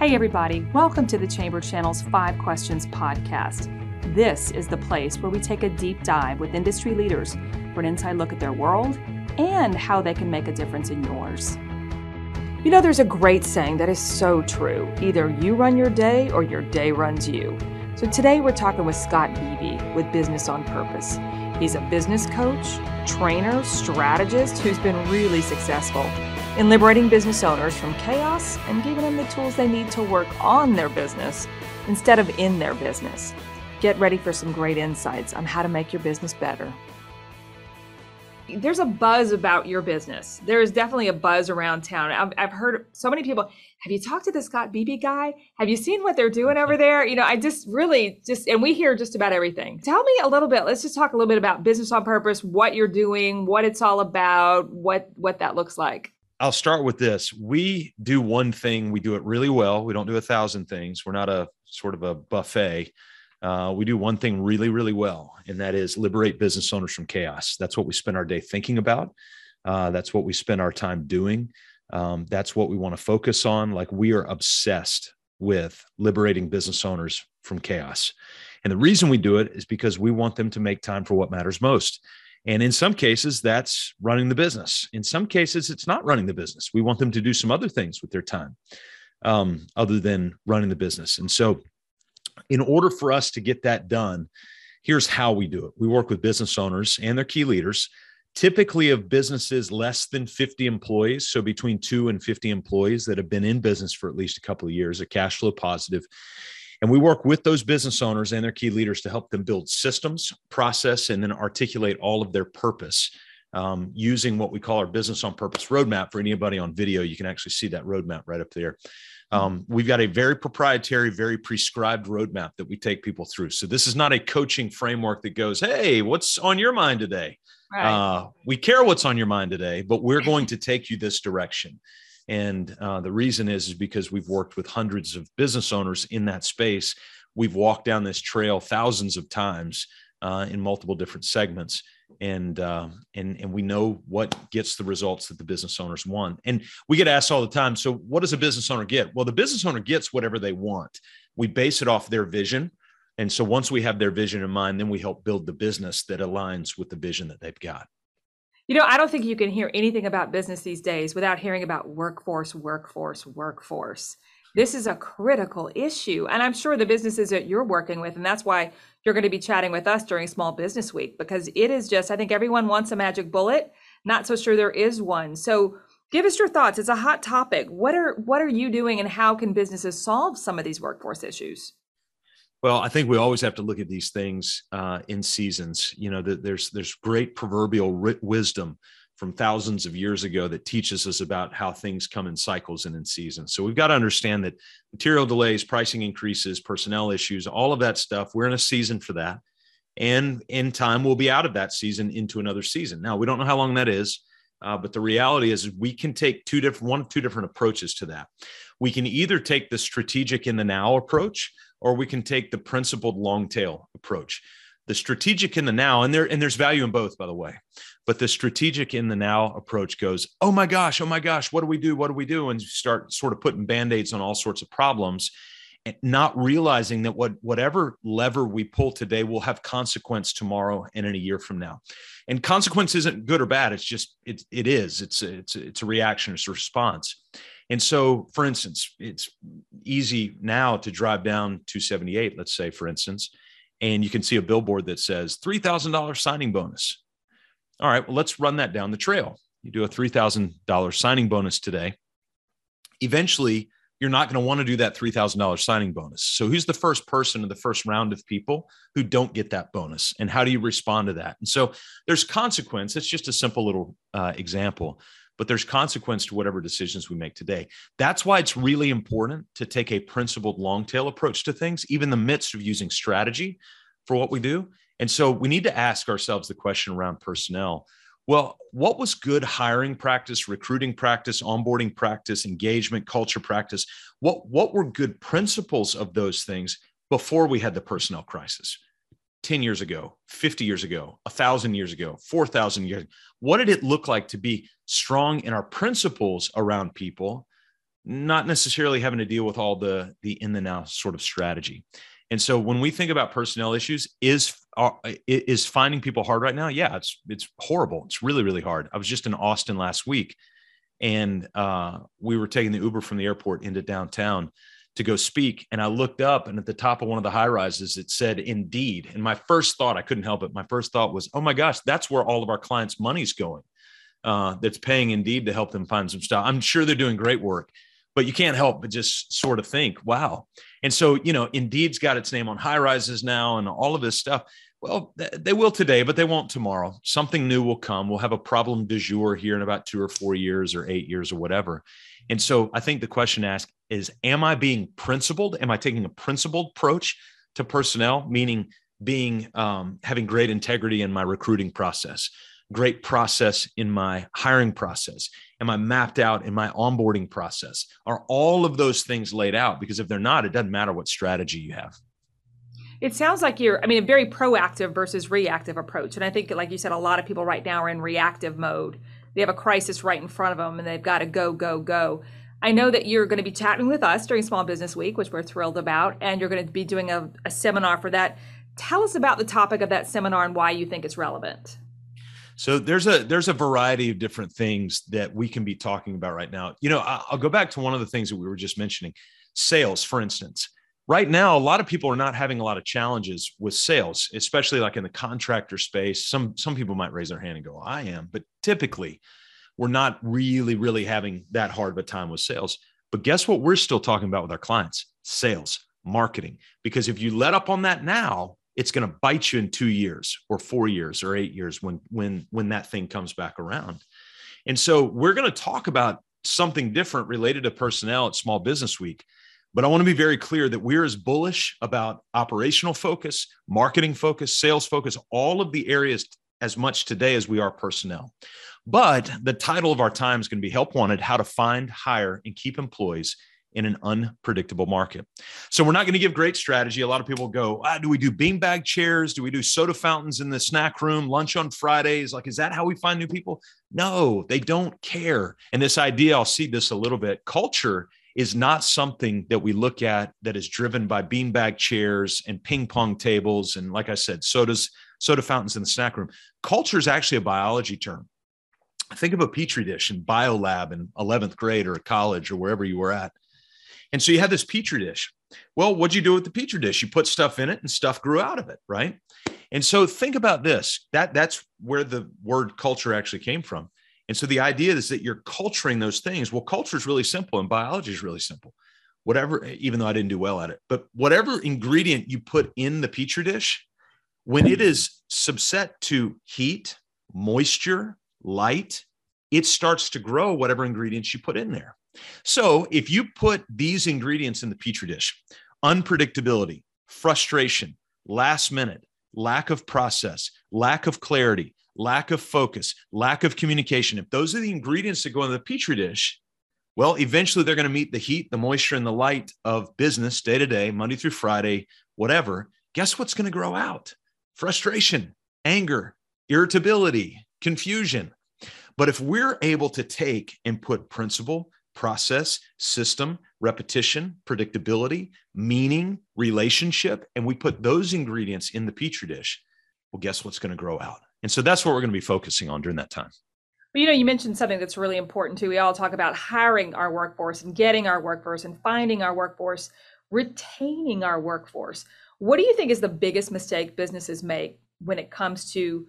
Hey, everybody, welcome to the Chamber Channel's Five Questions podcast. This is the place where we take a deep dive with industry leaders for an inside look at their world and how they can make a difference in yours. You know, there's a great saying that is so true either you run your day or your day runs you. So today we're talking with Scott Beebe with Business on Purpose. He's a business coach, trainer, strategist who's been really successful in liberating business owners from chaos and giving them the tools they need to work on their business instead of in their business. Get ready for some great insights on how to make your business better. There's a buzz about your business. There is definitely a buzz around town. I've, I've heard so many people. Have you talked to the Scott Beebe guy? Have you seen what they're doing over there? You know, I just really just, and we hear just about everything. Tell me a little bit. Let's just talk a little bit about business on purpose, what you're doing, what it's all about, what what that looks like. I'll start with this. We do one thing, we do it really well. We don't do a thousand things. We're not a sort of a buffet. Uh, we do one thing really, really well, and that is liberate business owners from chaos. That's what we spend our day thinking about. Uh, that's what we spend our time doing. Um, that's what we want to focus on. Like we are obsessed with liberating business owners from chaos. And the reason we do it is because we want them to make time for what matters most. And in some cases, that's running the business. In some cases, it's not running the business. We want them to do some other things with their time um, other than running the business. And so, in order for us to get that done, here's how we do it we work with business owners and their key leaders, typically of businesses less than 50 employees. So, between two and 50 employees that have been in business for at least a couple of years, are cash flow positive and we work with those business owners and their key leaders to help them build systems, process, and then articulate all of their purpose um, using what we call our business on purpose roadmap. For anybody on video, you can actually see that roadmap right up there. Um, we've got a very proprietary, very prescribed roadmap that we take people through. So this is not a coaching framework that goes, "Hey, what's on your mind today?" Right. Uh, we care what's on your mind today, but we're going to take you this direction. And uh, the reason is, is because we've worked with hundreds of business owners in that space. We've walked down this trail thousands of times uh, in multiple different segments. And uh, and and we know what gets the results that the business owners want. And we get asked all the time. So, what does a business owner get? Well, the business owner gets whatever they want. We base it off their vision. And so, once we have their vision in mind, then we help build the business that aligns with the vision that they've got. You know, I don't think you can hear anything about business these days without hearing about workforce, workforce, workforce. This is a critical issue. And I'm sure the businesses that you're working with, and that's why you're going to be chatting with us during Small Business Week, because it is just, I think everyone wants a magic bullet. Not so sure there is one. So give us your thoughts. It's a hot topic. What are what are you doing and how can businesses solve some of these workforce issues? Well, I think we always have to look at these things uh, in seasons. You know, there's there's great proverbial wisdom from thousands of years ago that teaches us about how things come in cycles and in seasons. So we've got to understand that material delays, pricing increases, personnel issues, all of that stuff. We're in a season for that, and in time we'll be out of that season into another season. Now we don't know how long that is. Uh, but the reality is, we can take two different, one, two different approaches to that. We can either take the strategic in the now approach, or we can take the principled long tail approach. The strategic in the now, and there and there's value in both, by the way. But the strategic in the now approach goes, oh my gosh, oh my gosh, what do we do? What do we do? And start sort of putting band-aids on all sorts of problems not realizing that what whatever lever we pull today will have consequence tomorrow and in a year from now and consequence isn't good or bad it's just it, it is it's a, it's a, it's a reaction it's a response and so, for instance, it's easy now to drive down 278, let's say, for instance, and you can see a billboard that says $3,000 signing bonus. All right, well, let's run that down the trail. You do a $3,000 signing bonus today. Eventually, you're not going to want to do that $3,000 signing bonus. So, who's the first person in the first round of people who don't get that bonus? And how do you respond to that? And so, there's consequence. It's just a simple little uh, example but there's consequence to whatever decisions we make today. That's why it's really important to take a principled long tail approach to things, even in the midst of using strategy for what we do. And so we need to ask ourselves the question around personnel. Well, what was good hiring practice, recruiting practice, onboarding practice, engagement, culture practice? What, what were good principles of those things before we had the personnel crisis? 10 years ago, 50 years ago, 1,000 years ago, 4,000 years. What did it look like to be strong in our principles around people not necessarily having to deal with all the the in the now sort of strategy. And so when we think about personnel issues, is uh, is finding people hard right now? Yeah, it's it's horrible. It's really really hard. I was just in Austin last week, and uh, we were taking the Uber from the airport into downtown to go speak. And I looked up, and at the top of one of the high rises, it said Indeed. And my first thought, I couldn't help it. My first thought was, oh my gosh, that's where all of our clients' money's going. Uh, that's paying Indeed to help them find some stuff. I'm sure they're doing great work, but you can't help but just sort of think, wow. And so, you know, Indeed's got its name on high rises now and all of this stuff. Well, they will today, but they won't tomorrow. Something new will come. We'll have a problem du jour here in about two or four years or eight years or whatever. And so I think the question asked is Am I being principled? Am I taking a principled approach to personnel, meaning being um, having great integrity in my recruiting process, great process in my hiring process? Am I mapped out in my onboarding process? Are all of those things laid out? Because if they're not, it doesn't matter what strategy you have. It sounds like you're, I mean, a very proactive versus reactive approach. And I think, like you said, a lot of people right now are in reactive mode. They have a crisis right in front of them and they've got to go, go, go. I know that you're going to be chatting with us during Small Business Week, which we're thrilled about, and you're going to be doing a, a seminar for that. Tell us about the topic of that seminar and why you think it's relevant. So there's a there's a variety of different things that we can be talking about right now. You know, I'll go back to one of the things that we were just mentioning, sales, for instance. Right now a lot of people are not having a lot of challenges with sales especially like in the contractor space. Some some people might raise their hand and go i am but typically we're not really really having that hard of a time with sales. But guess what we're still talking about with our clients? Sales marketing. Because if you let up on that now it's going to bite you in 2 years or 4 years or 8 years when when when that thing comes back around and so we're going to talk about something different related to personnel at small business week but I want to be very clear that we're as bullish about operational focus, marketing focus, sales focus, all of the areas as much today as we are personnel. But the title of our time is going to be Help Wanted How to Find, Hire, and Keep Employees in an Unpredictable Market. So, we're not going to give great strategy. A lot of people go, ah, Do we do beanbag chairs? Do we do soda fountains in the snack room, lunch on Fridays? Like, is that how we find new people? No, they don't care. And this idea, I'll see this a little bit culture is not something that we look at that is driven by beanbag chairs and ping pong tables and like i said sodas soda fountains in the snack room culture is actually a biology term think of a petri dish in biolab in 11th grade or a college or wherever you were at and so you had this petri dish well what'd you do with the petri dish you put stuff in it and stuff grew out of it right and so think about this that that's where the word culture actually came from and so the idea is that you're culturing those things. Well, culture is really simple and biology is really simple. Whatever, even though I didn't do well at it, but whatever ingredient you put in the petri dish, when it is subset to heat, moisture, light, it starts to grow whatever ingredients you put in there. So if you put these ingredients in the petri dish, unpredictability, frustration, last minute, lack of process, lack of clarity, lack of focus, lack of communication, if those are the ingredients that go in the petri dish, well, eventually they're going to meet the heat, the moisture, and the light of business day to day, Monday through Friday, whatever. Guess what's going to grow out? Frustration, anger, irritability, confusion. But if we're able to take and put principle, process, system, repetition, predictability, meaning, relationship, and we put those ingredients in the petri dish, well, guess what's going to grow out? And so that's what we're going to be focusing on during that time. Well, you know, you mentioned something that's really important too. We all talk about hiring our workforce and getting our workforce and finding our workforce, retaining our workforce. What do you think is the biggest mistake businesses make when it comes to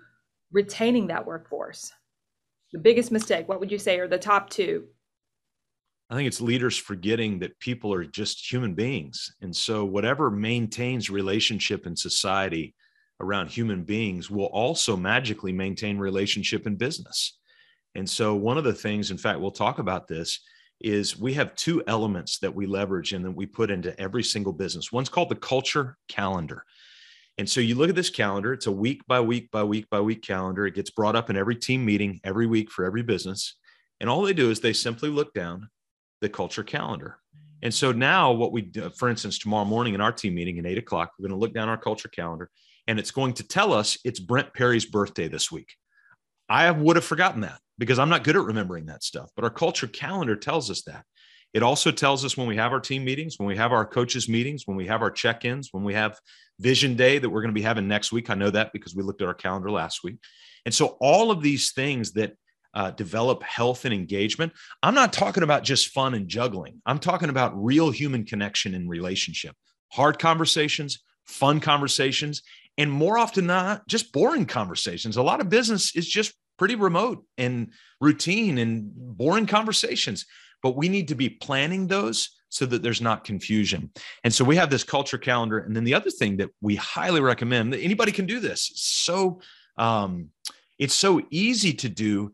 retaining that workforce? The biggest mistake, what would you say are the top two? I think it's leaders forgetting that people are just human beings. And so, whatever maintains relationship in society around human beings will also magically maintain relationship in business. And so, one of the things, in fact, we'll talk about this, is we have two elements that we leverage and that we put into every single business. One's called the culture calendar. And so you look at this calendar, it's a week by week by week by week calendar. It gets brought up in every team meeting every week for every business. And all they do is they simply look down the culture calendar. And so now, what we do, for instance, tomorrow morning in our team meeting at eight o'clock, we're going to look down our culture calendar and it's going to tell us it's Brent Perry's birthday this week. I would have forgotten that because I'm not good at remembering that stuff, but our culture calendar tells us that. It also tells us when we have our team meetings, when we have our coaches meetings, when we have our check-ins, when we have vision day that we're going to be having next week. I know that because we looked at our calendar last week. And so all of these things that uh, develop health and engagement. I'm not talking about just fun and juggling. I'm talking about real human connection and relationship, hard conversations, fun conversations, and more often than not, just boring conversations. A lot of business is just pretty remote and routine and boring conversations but we need to be planning those so that there's not confusion. And so we have this culture calendar. And then the other thing that we highly recommend that anybody can do this. So um, it's so easy to do,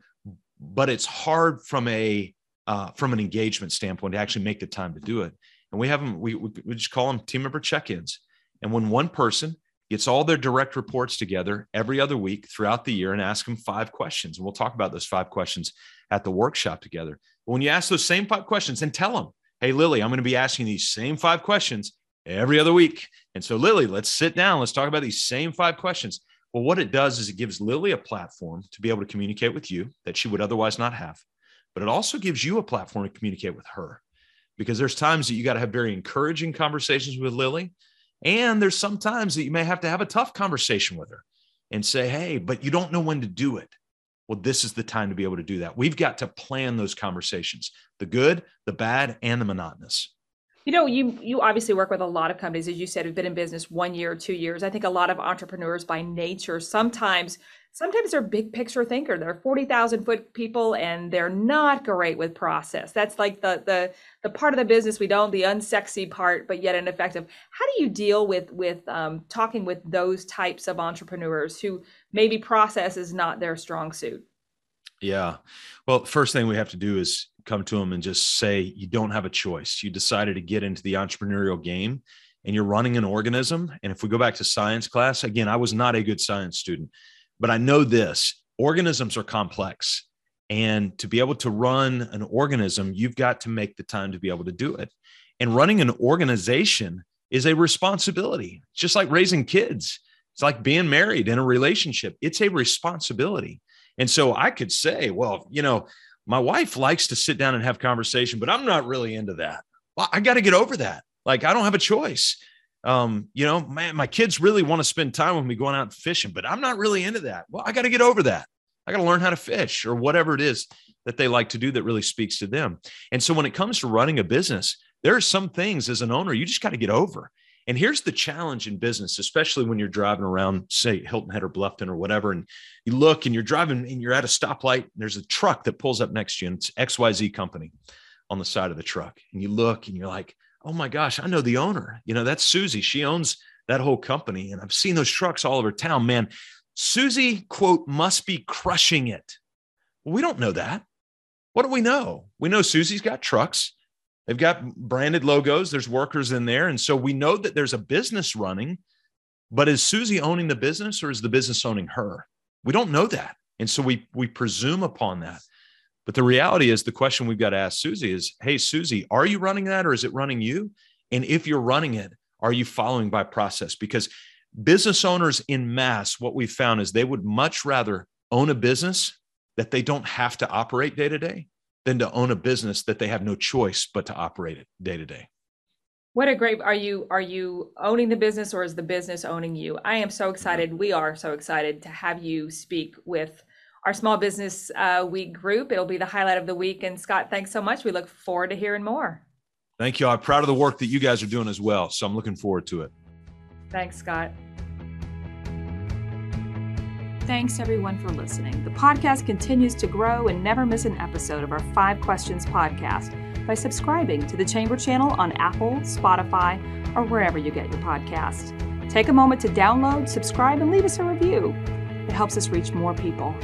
but it's hard from a uh, from an engagement standpoint to actually make the time to do it. And we have them. We, we just call them team member check-ins. And when one person gets all their direct reports together every other week throughout the year and ask them five questions, and we'll talk about those five questions at the workshop together. But when you ask those same five questions and tell them, hey, Lily, I'm going to be asking these same five questions every other week. And so, Lily, let's sit down. Let's talk about these same five questions. Well, what it does is it gives Lily a platform to be able to communicate with you that she would otherwise not have. But it also gives you a platform to communicate with her because there's times that you got to have very encouraging conversations with Lily. And there's some times that you may have to have a tough conversation with her and say, hey, but you don't know when to do it well, this is the time to be able to do that. We've got to plan those conversations the good, the bad, and the monotonous. You know, you you obviously work with a lot of companies, as you said, have been in business one year, two years. I think a lot of entrepreneurs by nature sometimes sometimes they're big picture thinker. They're forty thousand foot people, and they're not great with process. That's like the the the part of the business we don't, the unsexy part, but yet ineffective. How do you deal with with um, talking with those types of entrepreneurs who maybe process is not their strong suit? Yeah. Well, first thing we have to do is come to them and just say, you don't have a choice. You decided to get into the entrepreneurial game and you're running an organism. And if we go back to science class, again, I was not a good science student, but I know this organisms are complex. And to be able to run an organism, you've got to make the time to be able to do it. And running an organization is a responsibility, it's just like raising kids. It's like being married in a relationship. It's a responsibility. And so I could say, well, you know, my wife likes to sit down and have conversation, but I'm not really into that. Well, I got to get over that. Like I don't have a choice. Um, you know, man, my kids really want to spend time with me going out fishing, but I'm not really into that. Well, I got to get over that. I got to learn how to fish or whatever it is that they like to do that really speaks to them. And so when it comes to running a business, there are some things as an owner you just got to get over. And here's the challenge in business, especially when you're driving around, say Hilton Head or Bluffton or whatever, and you look and you're driving and you're at a stoplight, and there's a truck that pulls up next to you, and it's XYZ company on the side of the truck. And you look and you're like, oh my gosh, I know the owner. You know, that's Susie. She owns that whole company. And I've seen those trucks all over town. Man, Susie, quote, must be crushing it. Well, we don't know that. What do we know? We know Susie's got trucks. They've got branded logos, there's workers in there. And so we know that there's a business running, but is Susie owning the business or is the business owning her? We don't know that. And so we we presume upon that. But the reality is the question we've got to ask Susie is, hey, Susie, are you running that or is it running you? And if you're running it, are you following by process? Because business owners in mass, what we've found is they would much rather own a business that they don't have to operate day to day than to own a business that they have no choice but to operate it day to day. What a great are you are you owning the business or is the business owning you? I am so excited. We are so excited to have you speak with our small business uh, week group. It'll be the highlight of the week. And Scott, thanks so much. We look forward to hearing more. Thank you. I'm proud of the work that you guys are doing as well. So I'm looking forward to it. Thanks, Scott. Thanks everyone for listening. The podcast continues to grow and never miss an episode of our Five Questions podcast by subscribing to the Chamber channel on Apple, Spotify, or wherever you get your podcast. Take a moment to download, subscribe, and leave us a review. It helps us reach more people.